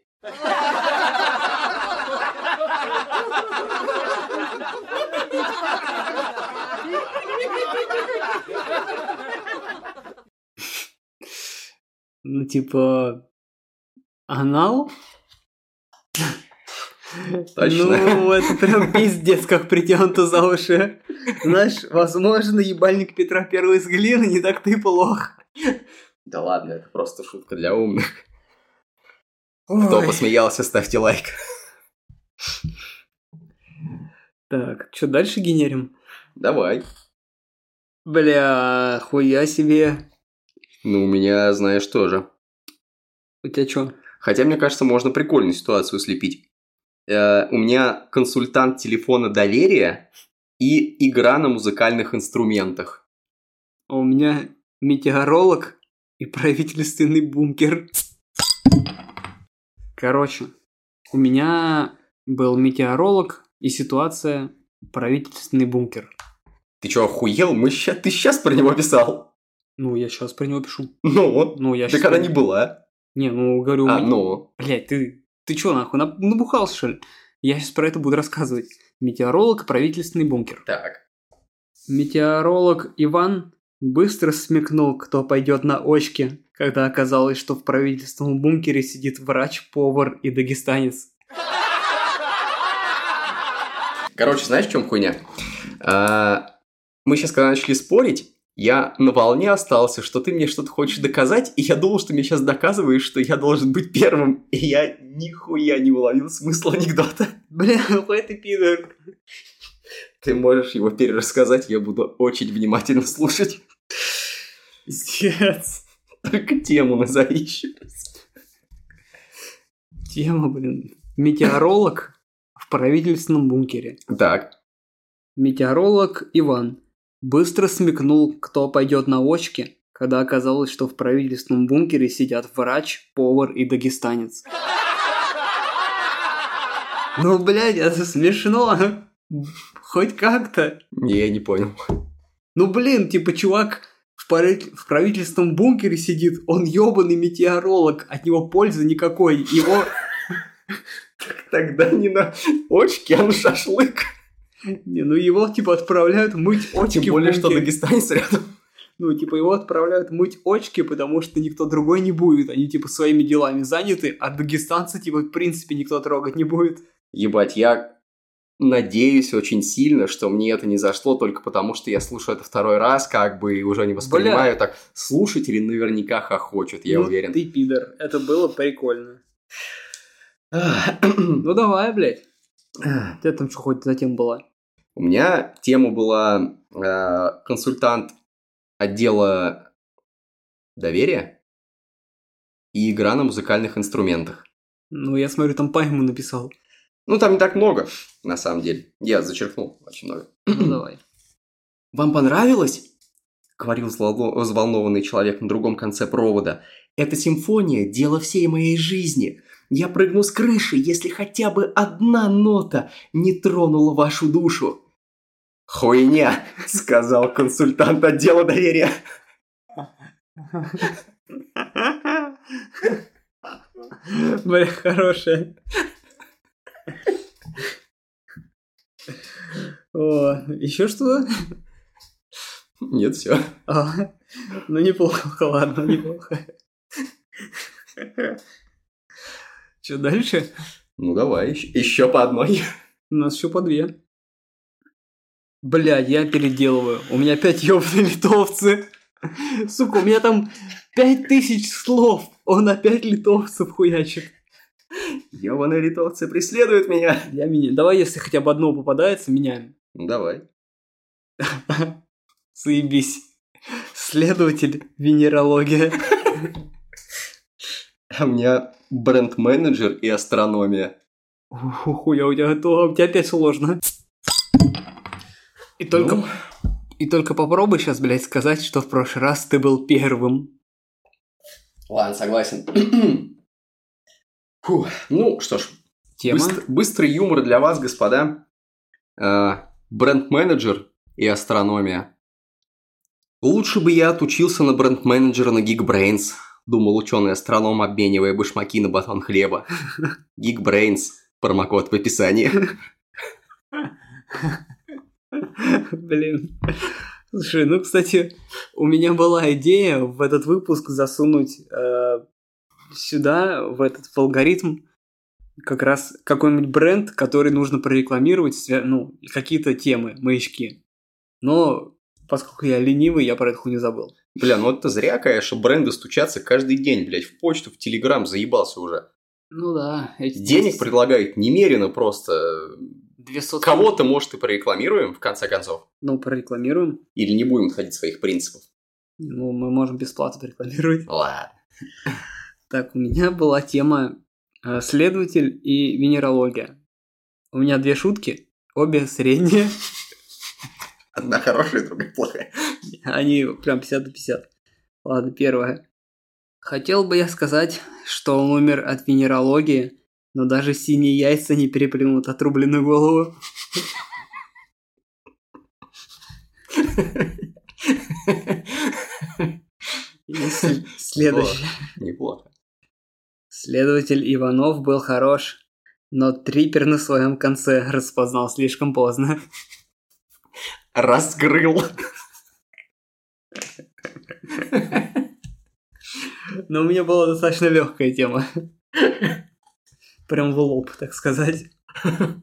Ну, типа... Анал? Точно. Ну, это прям пиздец, как притянуто за уши. Знаешь, возможно, ебальник Петра Первого из глины не так-то и плохо. Да ладно, это просто шутка для умных. Кто Ой. посмеялся, ставьте лайк. Так, что дальше генерим? Давай. Бля, хуя себе. Ну, у меня, знаешь, тоже. У тебя что? Хотя, мне кажется, можно прикольную ситуацию слепить. Э, у меня консультант телефона доверия и игра на музыкальных инструментах. А у меня метеоролог и правительственный бункер. Короче, у меня был метеоролог и ситуация правительственный бункер. Ты чё, охуел? Мы ща... Ты сейчас про него писал? Ну, я сейчас про него пишу. Ну, Ну, я ты когда не была. Не, ну, говорю, А, ну. Блядь, ты, ты чё, нахуй, набухался, что ли? Я сейчас про это буду рассказывать. Метеоролог правительственный бункер. Так. Метеоролог Иван быстро смекнул, кто пойдет на очки, когда оказалось, что в правительственном бункере сидит врач, повар и дагестанец. Короче, знаешь, в чем хуйня? А, мы сейчас, когда начали спорить, я на волне остался, что ты мне что-то хочешь доказать, и я думал, что мне сейчас доказываешь, что я должен быть первым, и я нихуя не уловил смысл анекдота. Бля, какой ты пидор. Ты можешь его перерассказать, я буду очень внимательно слушать. Пиздец. Только тему назови еще раз. Тема, блин. Метеоролог в правительственном бункере. Так, Метеоролог Иван быстро смекнул, кто пойдет на очки, когда оказалось, что в правительственном бункере сидят врач, повар и дагестанец. Ну, блядь, это смешно. Хоть как-то. я не понял. Ну, блин, типа, чувак в, правительственном бункере сидит, он ебаный метеоролог, от него пользы никакой. Его... Тогда не на очки, а на шашлык. Не, ну его, типа, отправляют мыть очки Тем более, что дагестанец рядом. Ну, типа, его отправляют мыть очки, потому что никто другой не будет. Они, типа, своими делами заняты, а дагестанца, типа, в принципе, никто трогать не будет. Ебать, я надеюсь очень сильно, что мне это не зашло только потому, что я слушаю это второй раз, как бы, и уже не воспринимаю так. Слушатели наверняка хохочут, я Ну, уверен. Ты пидор. Это было прикольно. Ну, давай, блядь. Ты там что хоть затем была? У меня тема была э, консультант отдела доверия и игра на музыкальных инструментах. Ну, я смотрю, там по ему написал. Ну, там не так много, на самом деле. Я зачеркнул очень много. Ну, давай. «Вам понравилось?» — говорил взволно- взволнованный человек на другом конце провода. «Эта симфония – дело всей моей жизни. Я прыгну с крыши, если хотя бы одна нота не тронула вашу душу». «Хуйня!» – сказал консультант отдела доверия. Бля, хорошая. О, еще что? Нет, все. А, ну неплохо, ладно, неплохо. Что дальше? Ну давай, еще по одной. У нас еще по две. Бля, я переделываю. У меня опять ёбаные литовцы. Сука, у меня там пять тысяч слов. Он опять литовцев хуячит. Ёбаные литовцы преследуют меня. Я меня... Давай, если хотя бы одно попадается, меняем. Ну давай. Заебись. Следователь венерология. А у меня бренд-менеджер и астрономия. Хуя, у тебя, то, у тебя опять сложно. И только, Ну. и только попробуй сейчас, блядь, сказать, что в прошлый раз ты был первым. Ладно, согласен. Фу, ну что ж, Тема. быстр- быстрый юмор для вас, господа. Э, Бренд-менеджер и астрономия. Лучше бы я отучился на бренд-менеджера на Geekbrains, думал ученый-астроном, обменивая башмаки на батон хлеба. Geekbrains, промокод в описании. Блин. Слушай, ну, кстати, у меня была идея в этот выпуск засунуть э, сюда, в этот в алгоритм, как раз какой-нибудь бренд, который нужно прорекламировать, ну, какие-то темы, маячки. Но поскольку я ленивый, я про эту хуйню забыл. Бля, ну это зря, конечно, бренды стучатся каждый день, блядь, в почту, в Телеграм, заебался уже. Ну да, эти Денег предлагают немерено просто. Две сотки. Кого-то, может, и прорекламируем, в конце концов. Ну, прорекламируем. Или не будем ходить своих принципов. Ну, мы можем бесплатно прорекламировать. Ладно. Так, у меня была тема э, следователь и венерология. У меня две шутки, обе средние, Одна хорошая, другая плохая. они прям 50 на 50. Ладно, первая. Хотел бы я сказать, что он умер от венерологии, но даже синие яйца не переплюнут отрубленную голову. Следующий. Неплохо. Следователь Иванов был хорош, но трипер на своем конце распознал слишком поздно. Раскрыл. Но у меня была достаточно легкая тема. Прям в лоб, так сказать.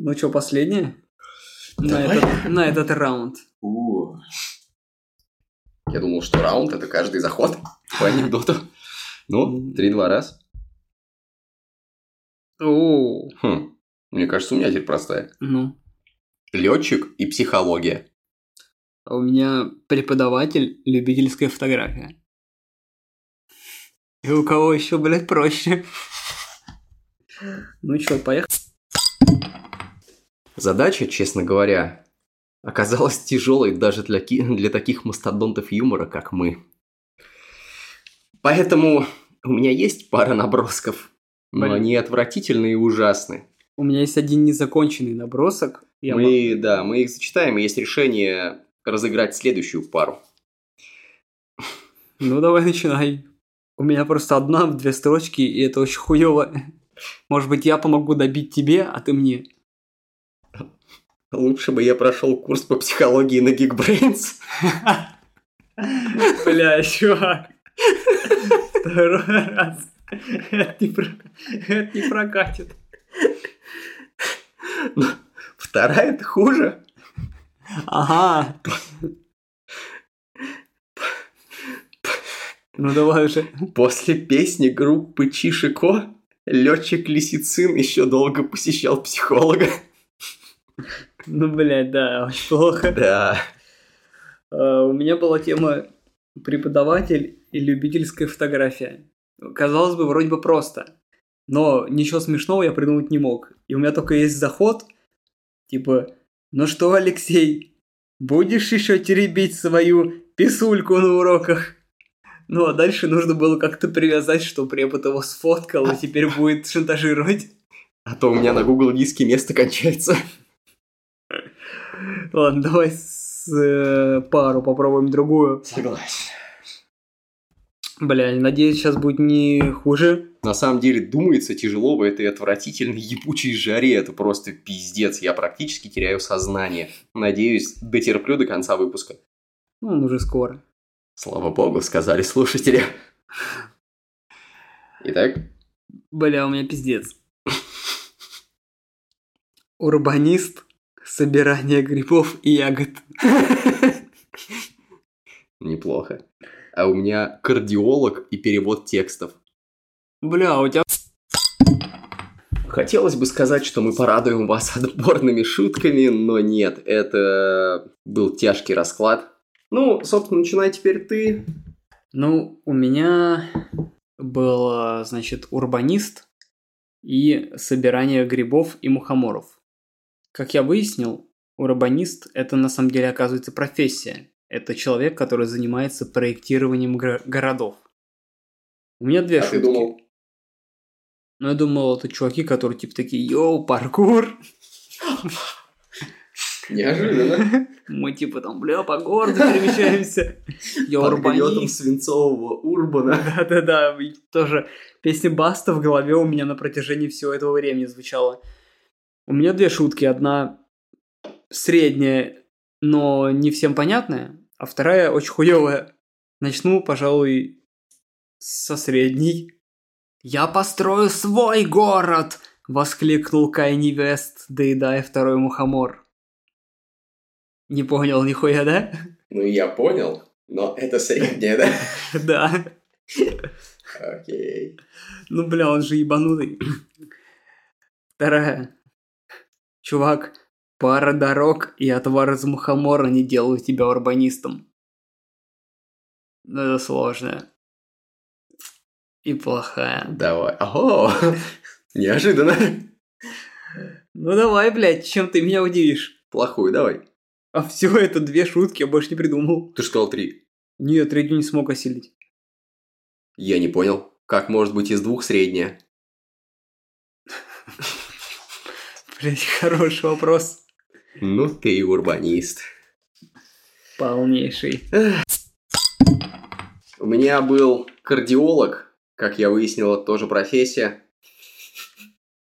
Ну что, последняя? На этот, на этот раунд. У. Я думал, что раунд это каждый заход по анекдоту. Ну, три-два раз. О, Хм. Мне кажется, у меня теперь простая. ну. Летчик и психология. А у меня преподаватель любительская фотография. И у кого еще, блядь, проще? Ну что, поехали? Задача, честно говоря, оказалась тяжелой даже для, ки- для таких мастодонтов юмора, как мы. Поэтому у меня есть пара набросков, но Блин. они отвратительные и ужасны. У меня есть один незаконченный набросок. Я мы, да, мы их зачитаем, и есть решение разыграть следующую пару. Ну, давай начинай. У меня просто одна, две строчки, и это очень хуево. Может быть, я помогу добить тебе, а ты мне. Лучше бы я прошел курс по психологии на Geekbrains. Бля, чувак. Второй раз. Это не, про- это не прокатит. Вторая это хуже. Ага. Ну давай уже. После песни группы Чишико летчик Лисицин еще долго посещал психолога. Ну, блядь, да, очень плохо. Да. А, У меня была тема преподаватель и любительская фотография. Казалось бы, вроде бы просто. Но ничего смешного я придумать не мог. И у меня только есть заход, типа, ну что, Алексей, будешь еще теребить свою писульку на уроках? Ну, а дальше нужно было как-то привязать, что препод его сфоткал и теперь будет шантажировать. А то у меня на Google диске место кончается. Ладно, давай с, э, пару попробуем другую. Согласен. Бля, надеюсь, сейчас будет не хуже. На самом деле, думается тяжело в этой отвратительной ебучей жаре. Это просто пиздец. Я практически теряю сознание. Надеюсь, дотерплю до конца выпуска. Ну, он уже скоро. Слава богу, сказали слушатели. Итак, Бля, у меня пиздец. Урбанист, собирание грибов и ягод. неплохо. А у меня кардиолог и перевод текстов. Бля, у тебя... Хотелось бы сказать, что мы порадуем вас отборными шутками, но нет, это был тяжкий расклад. Ну, собственно, начинай теперь ты. Ну, у меня был, значит, урбанист и собирание грибов и мухоморов. Как я выяснил, урбанист – это на самом деле, оказывается, профессия. Это человек, который занимается проектированием гор- городов. У меня две А шутки. ты думал? Ну, я думал, это чуваки, которые типа такие, йоу, паркур. Неожиданно. Мы типа там, бля, по городу перемещаемся. Я урбанист. свинцового урбана. Да-да-да, тоже песня Баста в голове у меня на протяжении всего этого времени звучала. У меня две шутки. Одна средняя, но не всем понятная, а вторая очень хуевая. Начну, пожалуй, со средней. «Я построю свой город!» — воскликнул Кайни Вест, доедая второй мухомор. Не понял нихуя, да? Ну, я понял, но это среднее, да? Да. Окей. Ну, бля, он же ебанутый. Вторая. Чувак, пара дорог и отвар из мухомора не делают тебя урбанистом. Ну, это сложно. И плохая. Давай. Ого! Неожиданно. Ну давай, блядь, чем ты меня удивишь? Плохую давай. А все это две шутки, я больше не придумал. Ты же сказал три. Нет, третью не смог осилить. Я не понял. Как может быть из двух средняя? Блядь, хороший вопрос. Ну, ты и урбанист. Полнейший. У меня был кардиолог, как я выяснил, это тоже профессия.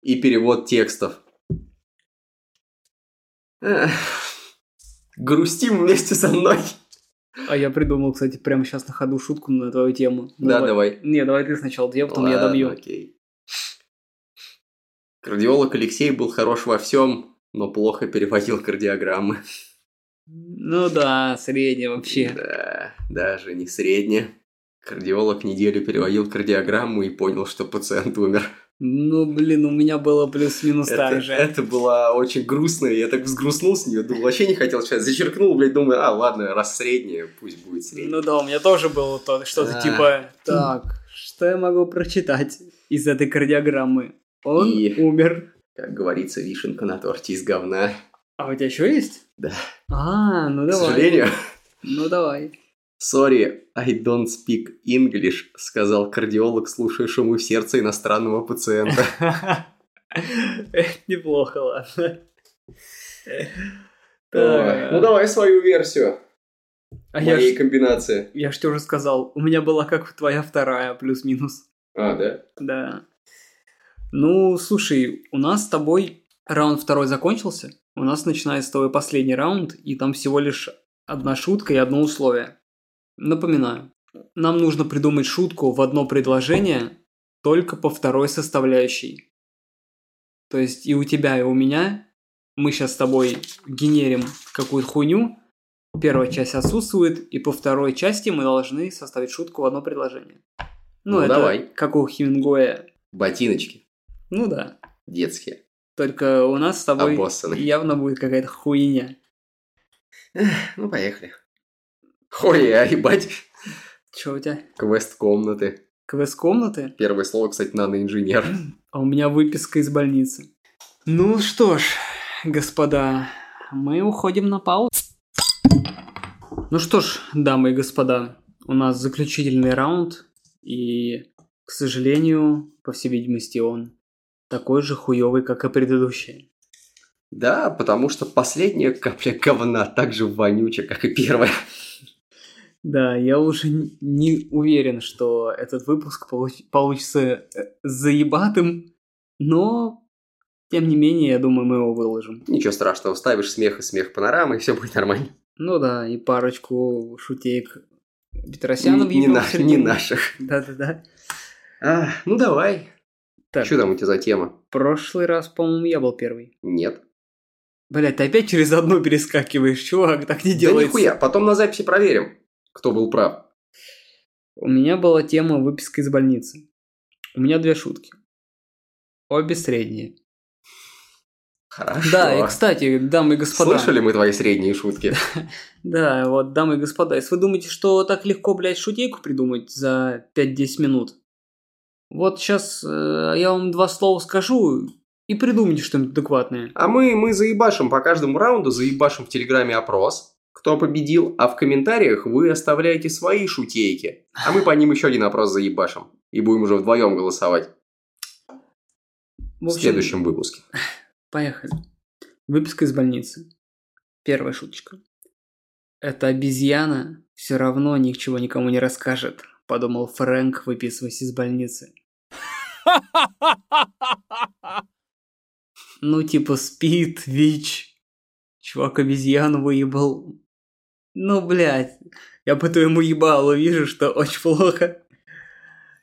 И перевод текстов. Грустим вместе со мной. А я придумал, кстати, прямо сейчас на ходу шутку на твою тему. Ну, Да, давай. Не, давай ты сначала две, потом я Ладно, добью. окей. Кардиолог Алексей был хорош во всем, но плохо переводил кардиограммы. Ну да, средняя вообще. Да, даже не средне. Кардиолог неделю переводил кардиограмму и понял, что пациент умер. Ну, блин, у меня было плюс-минус так же. это было очень грустно, я так взгрустнул с нее, думал, вообще не хотел сейчас, зачеркнул, блядь, думаю, а, ладно, раз среднее, пусть будет среднее. Ну да, у меня тоже было то, что-то А. типа, так, что я могу прочитать из этой кардиограммы? Он И- умер. Как говорится, вишенка на торте из говна. А у тебя еще есть? Да. А, ну К давай. сожалению. Ну давай. Sorry, I don't speak English, сказал кардиолог, слушающему в сердце иностранного пациента. Неплохо, ладно. Ну давай свою версию А я моей ж, комбинации. я тебе уже сказал, у меня была как твоя вторая, плюс-минус. А, да? Да. Ну, слушай, у нас с тобой раунд второй закончился. У нас начинается твой последний раунд, и там всего лишь одна шутка и одно условие. Напоминаю, нам нужно придумать шутку в одно предложение только по второй составляющей. То есть и у тебя, и у меня мы сейчас с тобой генерим какую-то хуйню, первая часть отсутствует, и по второй части мы должны составить шутку в одно предложение. Ну, Ну, это давай. как у Хемингуэя. Ботиночки Ну да. детские. Только у нас с тобой Обоссаны. явно будет какая-то хуйня. Ну, поехали. Хуя, ебать. Че у тебя? Квест комнаты. Квест комнаты? Первое слово, кстати, наноинженер. А у меня выписка из больницы. Ну что ж, господа, мы уходим на паузу. Ну что ж, дамы и господа, у нас заключительный раунд, и, к сожалению, по всей видимости, он такой же хуёвый, как и предыдущий. Да, потому что последняя капля говна так же вонюча, как и первая. Да, я уже не уверен, что этот выпуск получ- получится э, заебатым, но тем не менее, я думаю, мы его выложим. Ничего страшного, вставишь смех и смех панорамы, и все будет нормально. Ну да, и парочку шутеек Петросяна не, не, на- не наших. Да-да-да. А, ну давай. Так, Что там у тебя за тема? прошлый раз, по-моему, я был первый. Нет. Блять, ты опять через одну перескакиваешь, чувак, так не Да делается. нихуя, потом на записи проверим, кто был прав. У меня была тема выписка из больницы. У меня две шутки. Обе средние. Хорошо. Да, и кстати, дамы и господа. Слышали мы твои средние шутки? Да, вот, дамы и господа, если вы думаете, что так легко, блядь, шутейку придумать за 5-10 минут, вот сейчас я вам два слова скажу и придумайте что-нибудь адекватное. А мы, мы заебашим по каждому раунду, заебашим в Телеграме опрос, кто победил, а в комментариях вы оставляете свои шутейки. А мы по ним еще один опрос заебашим. И будем уже вдвоем голосовать В в общем, следующем выпуске. Поехали. Выписка из больницы. Первая шуточка. Эта обезьяна все равно ничего никому не расскажет, подумал Фрэнк, выписываясь из больницы. Ну, типа, спит, ВИЧ. Чувак обезьяну выебал. Ну, блядь. Я по твоему ебалу вижу, что очень плохо.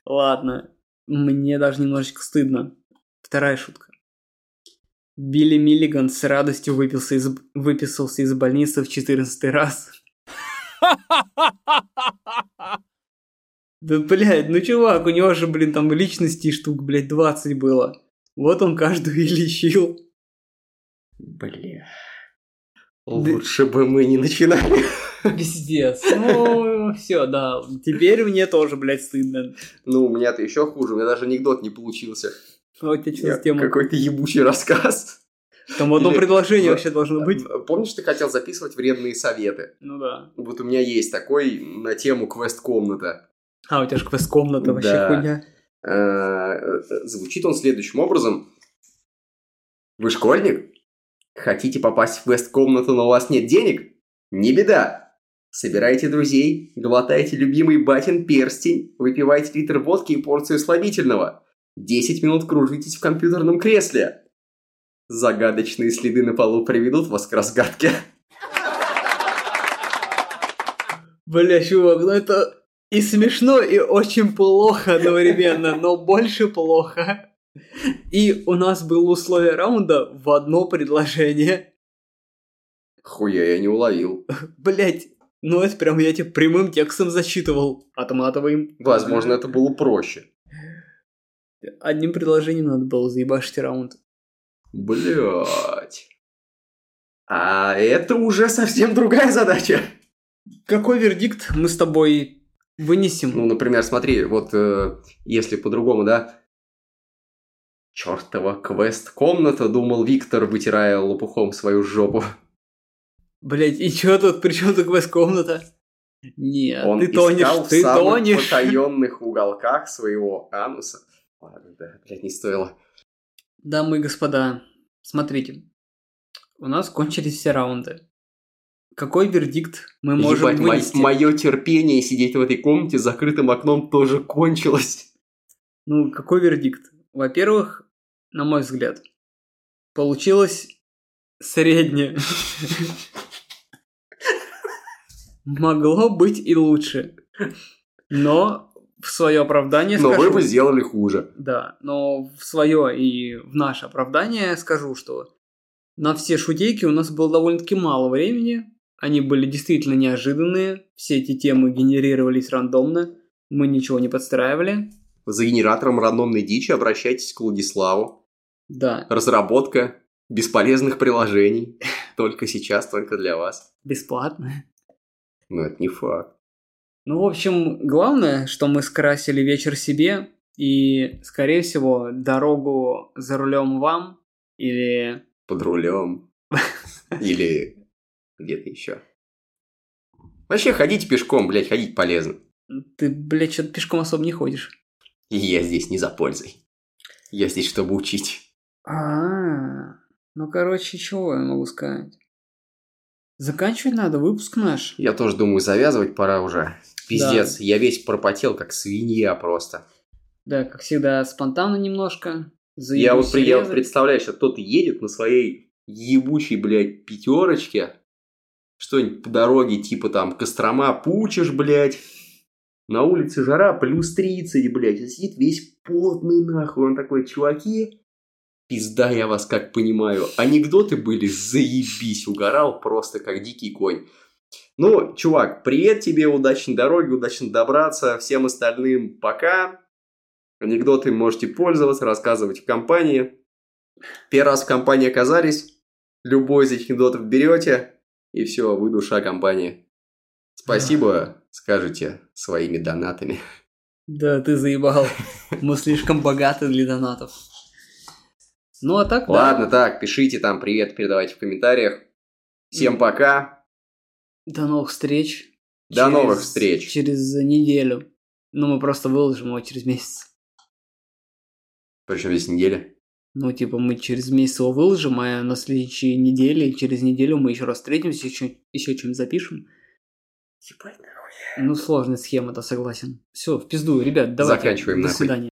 Ладно. Мне даже немножечко стыдно. Вторая шутка. Билли Миллиган с радостью выпился из, выписался из больницы в 14 раз. Да, блядь, ну чувак, у него же, блин, там личностей штук, блядь, 20 было. Вот он каждую и лечил. Бля. Лучше бы мы не начинали. Пиздец. Ну, все, да. Теперь мне тоже, блядь, стыдно. Ну, у меня-то еще хуже, у меня даже анекдот не получился. А у тебя что Я- за тема? Какой-то ебучий рассказ. Там одно Или- предложение вообще должно быть. Помнишь, ты хотел записывать вредные советы? Ну да. Вот у меня есть такой на тему квест-комната. А, у тебя же квест-комната вообще Да. хуйня. Э, Звучит он следующим образом. Вы школьник? Хотите попасть в квест-комнату, но у вас нет денег? Не беда. Собирайте друзей, глотайте любимый батин перстень, выпивайте литр водки и порцию слабительного. 10 минут кружитесь в компьютерном кресле. Загадочные следы на полу приведут вас к разгадке. Бля, чувак, ну это и смешно, и очень плохо одновременно, но больше плохо. И у нас было условие раунда в одно предложение. Хуя я не уловил. Блять, ну это прям я тебе прямым текстом зачитывал. Отматываем. Возможно, это было проще. Одним предложением надо было заебашить раунд. Блять. А это уже совсем другая задача. Какой вердикт мы с тобой вынесем? Ну, например, смотри, вот э, если по-другому, да? Чёртова квест-комната, думал Виктор, вытирая лопухом свою жопу. Блять, и чё тут, при чем тут квест-комната? Нет, Он ты тонешь, искал в ты самых тонешь. потаенных уголках своего ануса. Ладно, да, блядь, не стоило. Дамы и господа, смотрите. У нас кончились все раунды. Какой вердикт мы можем Ебать, вынести? мое терпение сидеть в этой комнате с закрытым окном тоже кончилось. Ну, какой вердикт? Во-первых, на мой взгляд, получилось среднее. Могло быть и лучше. Но в свое оправдание Но вы скажу... бы сделали хуже. Да, но в свое и в наше оправдание скажу, что на все шутейки у нас было довольно-таки мало времени. Они были действительно неожиданные. Все эти темы генерировались рандомно. Мы ничего не подстраивали. За генератором рандомной дичи обращайтесь к Владиславу. Да, Разработка бесполезных приложений. Только сейчас, только для вас. бесплатно. Но это не факт. Ну, в общем, главное, что мы скрасили вечер себе. И, скорее всего, дорогу за рулем вам. Или... Под рулем. Или где-то еще. Вообще, ходить пешком, блядь, ходить полезно. Ты, блядь, что-то пешком особо не ходишь. И я здесь не за пользой. Я здесь, чтобы учить. А, ну короче, чего я могу сказать? Заканчивать надо, выпуск наш. Я тоже думаю, завязывать пора уже. Пиздец, я весь пропотел, как свинья просто. Да, как всегда, спонтанно немножко. Я вот, Заебусь я вот представляю, что кто-то едет на своей ебучей, блядь, пятерочке, что-нибудь по дороге, типа там Кострома, Пучиш, блядь, на улице жара, плюс 30, блядь, сидит весь потный нахуй, он такой, чуваки, пизда я вас как понимаю, анекдоты были, заебись, угорал просто как дикий конь. Ну, чувак, привет тебе, удачной дороги, удачно добраться, всем остальным пока. Анекдоты можете пользоваться, рассказывать в компании. Первый раз в компании оказались, любой из этих анекдотов берете, и все, вы душа компании. Спасибо, скажете своими донатами. Да, ты заебал. Мы слишком богаты для донатов. Ну, а так, да. Ладно, так, пишите там привет, передавайте в комментариях. Всем пока. До новых встреч. До Через- новых встреч. Через неделю. Ну, мы просто выложим его через месяц. Причем здесь неделя. Ну, типа, мы через месяц его выложим, а на следующей неделе, через неделю мы еще раз встретимся, еще, еще чем-нибудь запишем. Ну, сложная схема-то, согласен. Все, в пизду, ребят, давайте. Заканчиваем До нахуй. свидания.